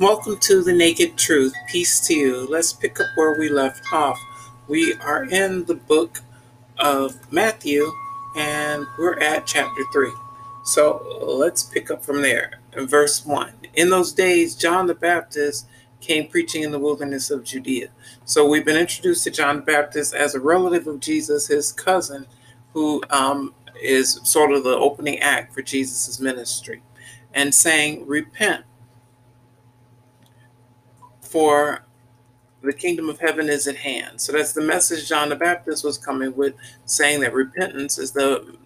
Welcome to the Naked Truth. Peace to you. Let's pick up where we left off. We are in the book of Matthew and we're at chapter 3. So let's pick up from there. In verse 1 In those days, John the Baptist came preaching in the wilderness of Judea. So we've been introduced to John the Baptist as a relative of Jesus, his cousin, who um, is sort of the opening act for Jesus' ministry, and saying, Repent for the kingdom of heaven is at hand. So that's the message John the Baptist was coming with, saying that repentance is the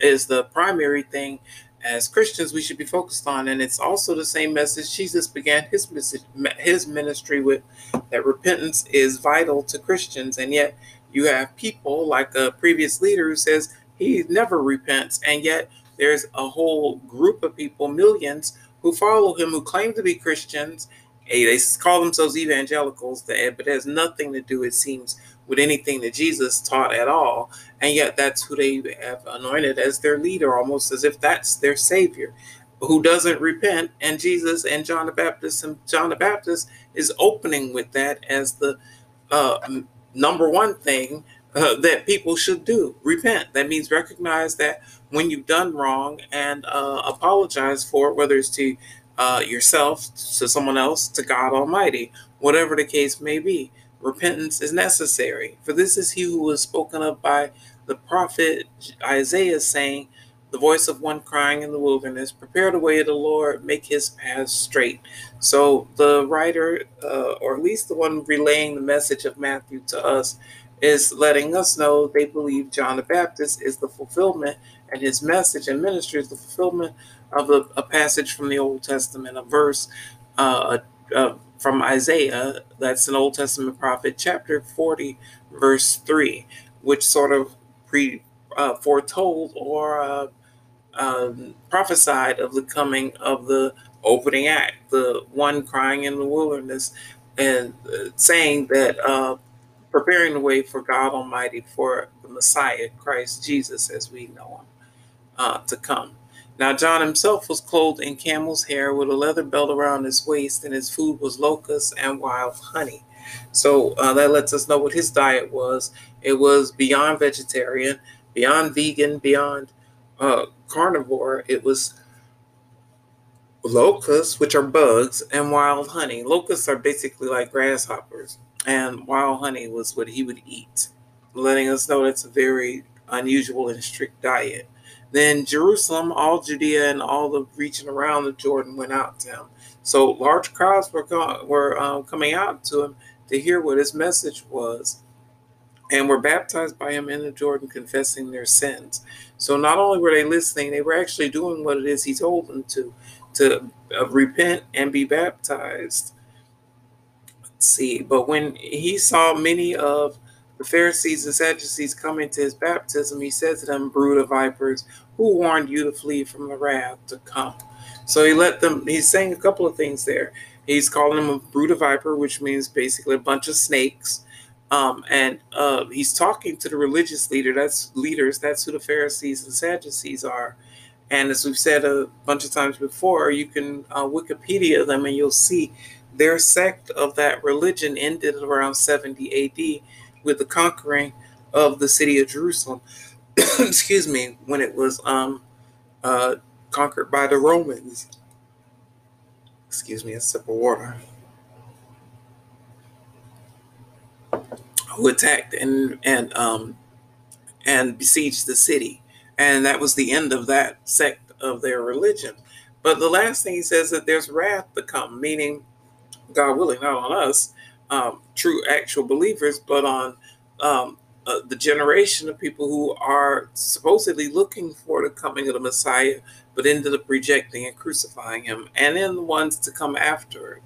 is the primary thing as Christians we should be focused on, and it's also the same message Jesus began his message, his ministry with, that repentance is vital to Christians, and yet you have people like a previous leader who says he never repents, and yet there's a whole group of people, millions, who follow him, who claim to be Christians, they call themselves evangelicals, but it has nothing to do, it seems, with anything that Jesus taught at all. And yet that's who they have anointed as their leader, almost as if that's their savior, who doesn't repent. And Jesus and John the Baptist and John the Baptist is opening with that as the uh, number one thing uh, that people should do repent. That means recognize that when you've done wrong and uh, apologize for it, whether it's to uh, yourself to someone else to God Almighty, whatever the case may be. Repentance is necessary. For this is he who was spoken of by the prophet Isaiah, saying, The voice of one crying in the wilderness, Prepare the way of the Lord, make his paths straight. So the writer, uh, or at least the one relaying the message of Matthew to us, is letting us know they believe John the Baptist is the fulfillment and his message and ministry is the fulfillment of a, a passage from the Old Testament, a verse uh, uh, from Isaiah, that's an Old Testament prophet, chapter 40, verse 3, which sort of pre uh, foretold or uh, um, prophesied of the coming of the opening act, the one crying in the wilderness, and uh, saying that uh, preparing the way for God Almighty for the Messiah, Christ Jesus, as we know him, uh, to come. Now, John himself was clothed in camel's hair with a leather belt around his waist, and his food was locusts and wild honey. So uh, that lets us know what his diet was. It was beyond vegetarian, beyond vegan, beyond uh, carnivore. It was locusts, which are bugs, and wild honey. Locusts are basically like grasshoppers and wild honey was what he would eat, letting us know that's a very unusual and strict diet. Then Jerusalem, all Judea, and all the region around the Jordan went out to him. So large crowds were were um, coming out to him to hear what his message was, and were baptized by him in the Jordan, confessing their sins. So not only were they listening, they were actually doing what it is he told them to, to uh, repent and be baptized see. But when he saw many of the Pharisees and Sadducees coming to his baptism, he said to them, Brood of vipers, who warned you to flee from the wrath to come? So he let them, he's saying a couple of things there. He's calling them a brood of viper, which means basically a bunch of snakes. Um, and uh, he's talking to the religious leader. That's leaders. That's who the Pharisees and Sadducees are. And as we've said a bunch of times before, you can uh, Wikipedia them and you'll see their sect of that religion ended around 70 AD with the conquering of the city of Jerusalem. Excuse me, when it was um, uh, conquered by the Romans. Excuse me, a sip of water. Who attacked and and um, and besieged the city, and that was the end of that sect of their religion. But the last thing he says that there's wrath to come, meaning God willing, not on us, um, true actual believers, but on um, uh, the generation of people who are supposedly looking for the coming of the Messiah, but ended up rejecting and crucifying him, and then the ones to come after,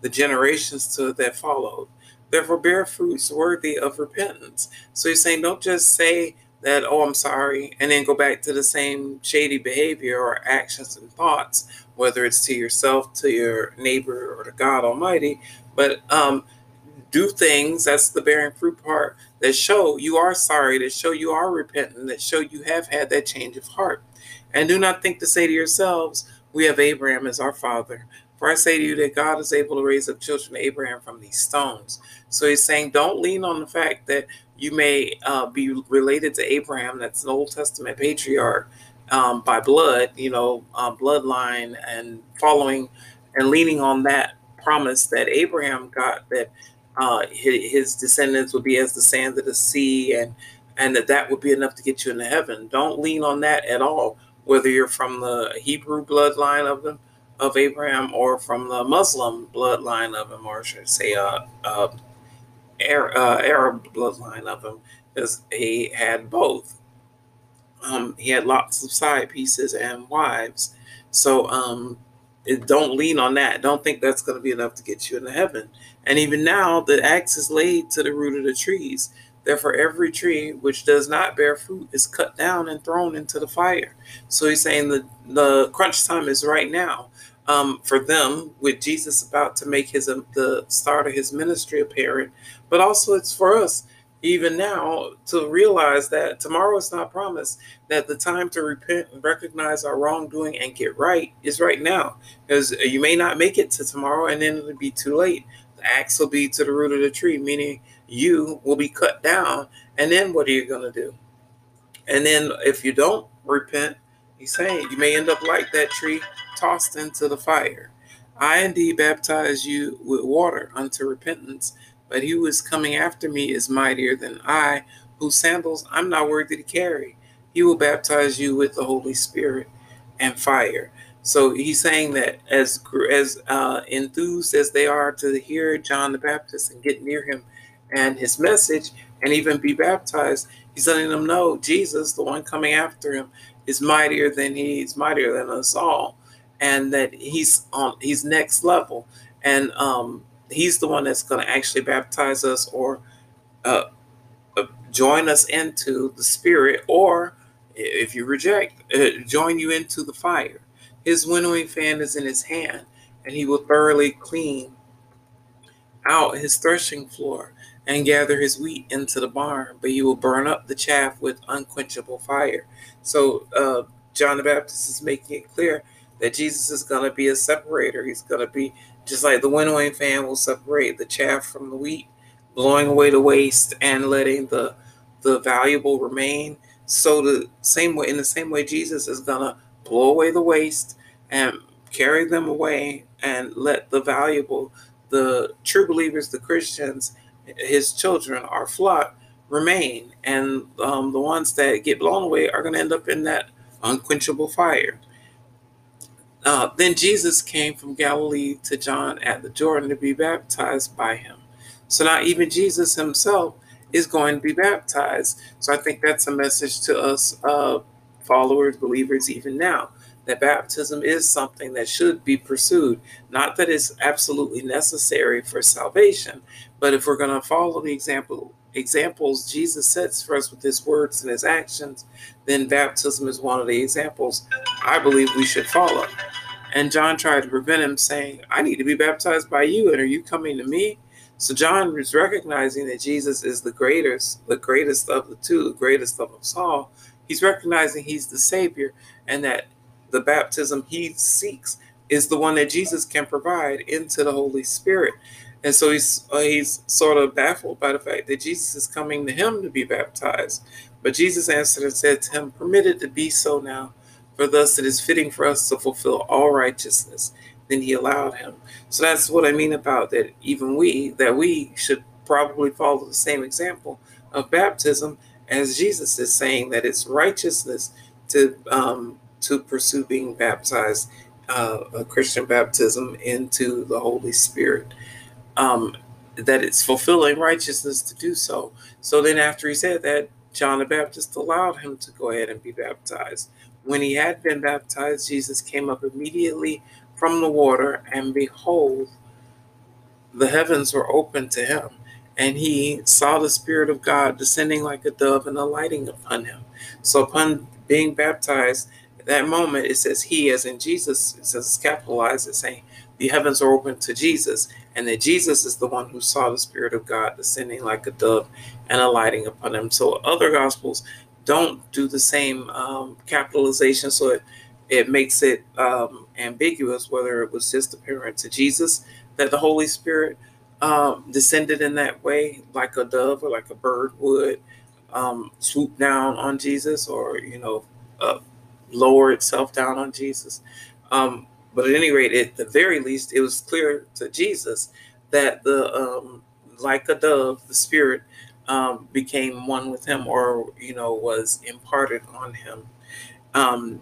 the generations to that followed. Therefore, bear fruits worthy of repentance. So he's saying, don't just say that, oh, I'm sorry, and then go back to the same shady behavior or actions and thoughts, whether it's to yourself, to your neighbor, or to God Almighty. But um, do things, that's the bearing fruit part, that show you are sorry, that show you are repentant, that show you have had that change of heart. And do not think to say to yourselves, we have Abraham as our father. For I say to you that God is able to raise up children to Abraham from these stones. So he's saying, don't lean on the fact that you may uh, be related to Abraham, that's an Old Testament patriarch, um, by blood, you know, uh, bloodline, and following and leaning on that promise that Abraham got that uh, his, descendants would be as the sand of the sea, and and that that would be enough to get you into heaven. Don't lean on that at all, whether you're from the Hebrew bloodline of them of Abraham or from the Muslim bloodline of him, or should I say, uh, uh, Arab, uh, Arab bloodline of him, because he had both. Um, he had lots of side pieces and wives. So um, don't lean on that. Don't think that's going to be enough to get you into heaven. And even now, the axe is laid to the root of the trees. Therefore, every tree which does not bear fruit is cut down and thrown into the fire. So he's saying the, the crunch time is right now um, for them, with Jesus about to make his um, the start of his ministry apparent. But also, it's for us even now to realize that tomorrow is not promised, that the time to repent and recognize our wrongdoing and get right is right now. Because uh, you may not make it to tomorrow and then it'll be too late. The axe will be to the root of the tree, meaning you will be cut down. And then what are you going to do? And then if you don't repent, he's saying you may end up like that tree tossed into the fire. I indeed baptize you with water unto repentance but he who is coming after me is mightier than I, whose sandals I'm not worthy to carry. He will baptize you with the Holy Spirit and fire. So he's saying that as as uh, enthused as they are to hear John the Baptist and get near him and his message and even be baptized, he's letting them know Jesus, the one coming after him, is mightier than he's mightier than us all, and that he's on he's next level. And um, he's the one that's going to actually baptize us or uh, uh, join us into the spirit or if you reject uh, join you into the fire. His winnowing fan is in his hand and he will thoroughly clean out his threshing floor and gather his wheat into the barn but he will burn up the chaff with unquenchable fire. So uh, john the baptist is making it clear that jesus is going to be a separator. He's going to be just like the winnowing fan will separate the chaff from the wheat, blowing away the waste and letting the the valuable remain. So the same way in the same way Jesus is gonna blow away the waste and carry them away and let the valuable, the true believers, the Christians, his children, our flock, remain. And um, the ones that get blown away are going to end up in that unquenchable fire. Uh, then Jesus came from Galilee to John at the Jordan to be baptized by him. So now even Jesus himself is going to be baptized. So I think that's a message to us uh, followers, believers, even now, that baptism is something that should be pursued. Not that it's absolutely necessary for salvation, but if we're going to follow the example examples Jesus sets for us with his words and his actions, then baptism is one of the examples I believe we should follow. And John tried to prevent him, saying, I need to be baptized by you, and are you coming to me? So John was recognizing that Jesus is the greatest, the greatest of the two, the greatest of us all. He's recognizing he's the Savior, and that the baptism he seeks is the one that Jesus can provide into the Holy Spirit. And so he's uh, he's sort of baffled by the fact that Jesus is coming to him to be baptized. But Jesus answered and said to him, Permit it to be so now, for thus it is fitting for us to fulfill all righteousness. Then he allowed him. So that's what I mean about that even we, that we should probably follow the same example of baptism as Jesus is saying that it's righteousness to um, to pursue being baptized, uh, a Christian baptism into the Holy Spirit um, that it's fulfilling righteousness to do so. So then, after he said that, John the Baptist allowed him to go ahead and be baptized. When he had been baptized, Jesus came up immediately from the water, and behold, the heavens were opened to him, and he saw the Spirit of God descending like a dove and alighting upon him. So, upon being baptized, that moment, it says he, as in Jesus, it says capitalized, it's saying the heavens are open to Jesus, and that Jesus is the one who saw the Spirit of God descending like a dove and alighting upon him. So other gospels don't do the same um, capitalization. So it it makes it um, ambiguous whether it was just apparent to Jesus that the Holy Spirit um, descended in that way, like a dove or like a bird would um, swoop down on Jesus, or you know, uh, lower itself down on Jesus. Um, but at any rate, at the very least, it was clear to Jesus that the um, like a dove, the Spirit um, became one with him, or you know, was imparted on him, um,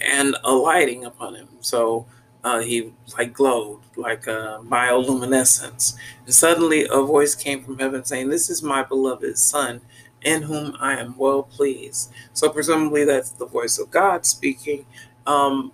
and alighting upon him. So uh, he like glowed like a bioluminescence, and suddenly a voice came from heaven saying, "This is my beloved Son." In whom I am well pleased. So, presumably, that's the voice of God speaking. Um,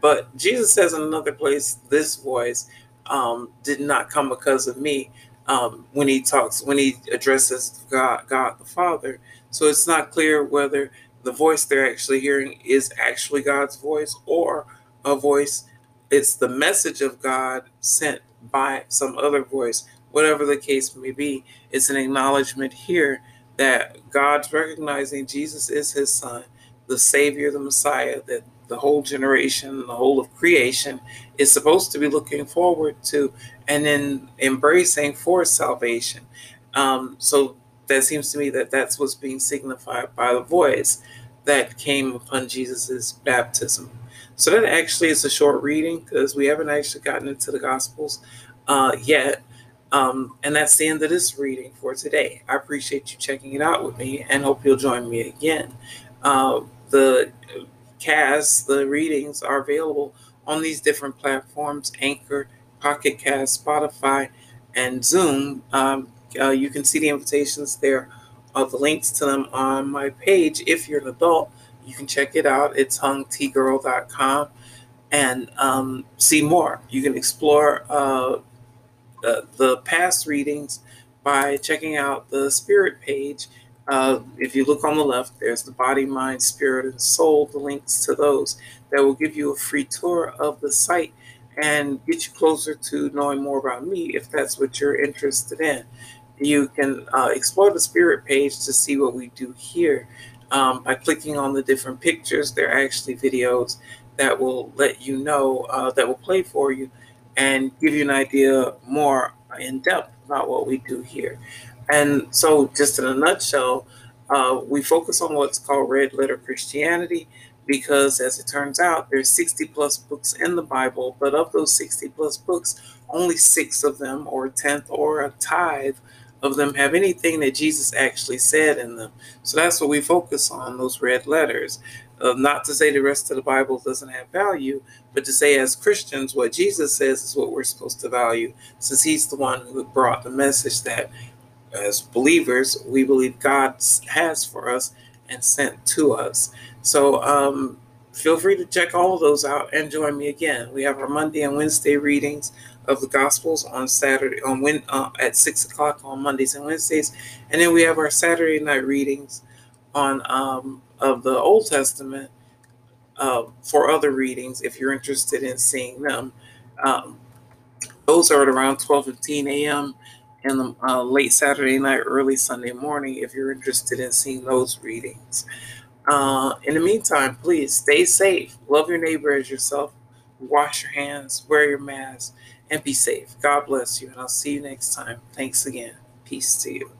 but Jesus says in another place, this voice um, did not come because of me um, when he talks, when he addresses God, God the Father. So it's not clear whether the voice they're actually hearing is actually God's voice or a voice, it's the message of God sent by some other voice. Whatever the case may be, it's an acknowledgement here that God's recognizing Jesus is his son, the Savior, the Messiah, that the whole generation, the whole of creation is supposed to be looking forward to and then embracing for salvation. Um, so that seems to me that that's what's being signified by the voice that came upon Jesus's baptism. So that actually is a short reading because we haven't actually gotten into the Gospels uh, yet. Um, and that's the end of this reading for today. I appreciate you checking it out with me and hope you'll join me again. Uh, the casts, the readings are available on these different platforms Anchor, Pocket Cast, Spotify, and Zoom. Um, uh, you can see the invitations there, uh, the links to them on my page. If you're an adult, you can check it out. It's hungtgirl.com and um, see more. You can explore the past readings by checking out the spirit page uh, if you look on the left, there's the body, mind, spirit, and soul, the links to those that will give you a free tour of the site and get you closer to knowing more about me if that's what you're interested in. You can uh, explore the spirit page to see what we do here um, by clicking on the different pictures. They're actually videos that will let you know, uh, that will play for you and give you an idea more in depth about what we do here. And so, just in a nutshell, uh, we focus on what's called red letter Christianity because, as it turns out, there's 60 plus books in the Bible, but of those 60 plus books, only six of them, or a tenth, or a tithe of them, have anything that Jesus actually said in them. So that's what we focus on, those red letters. Uh, not to say the rest of the Bible doesn't have value, but to say as Christians, what Jesus says is what we're supposed to value, since He's the one who brought the message that as believers, we believe God has for us and sent to us. So um, feel free to check all of those out and join me again. We have our Monday and Wednesday readings of the Gospels on Saturday on when uh, at six o'clock on Mondays and Wednesdays, and then we have our Saturday night readings on um, of the Old Testament uh, for other readings if you're interested in seeing them. Um, those are at around 12 15 a.m in the uh, late Saturday night, early Sunday morning if you're interested in seeing those readings. Uh, in the meantime, please stay safe, love your neighbor as yourself, wash your hands, wear your mask, and be safe. God bless you, and I'll see you next time. Thanks again. Peace to you.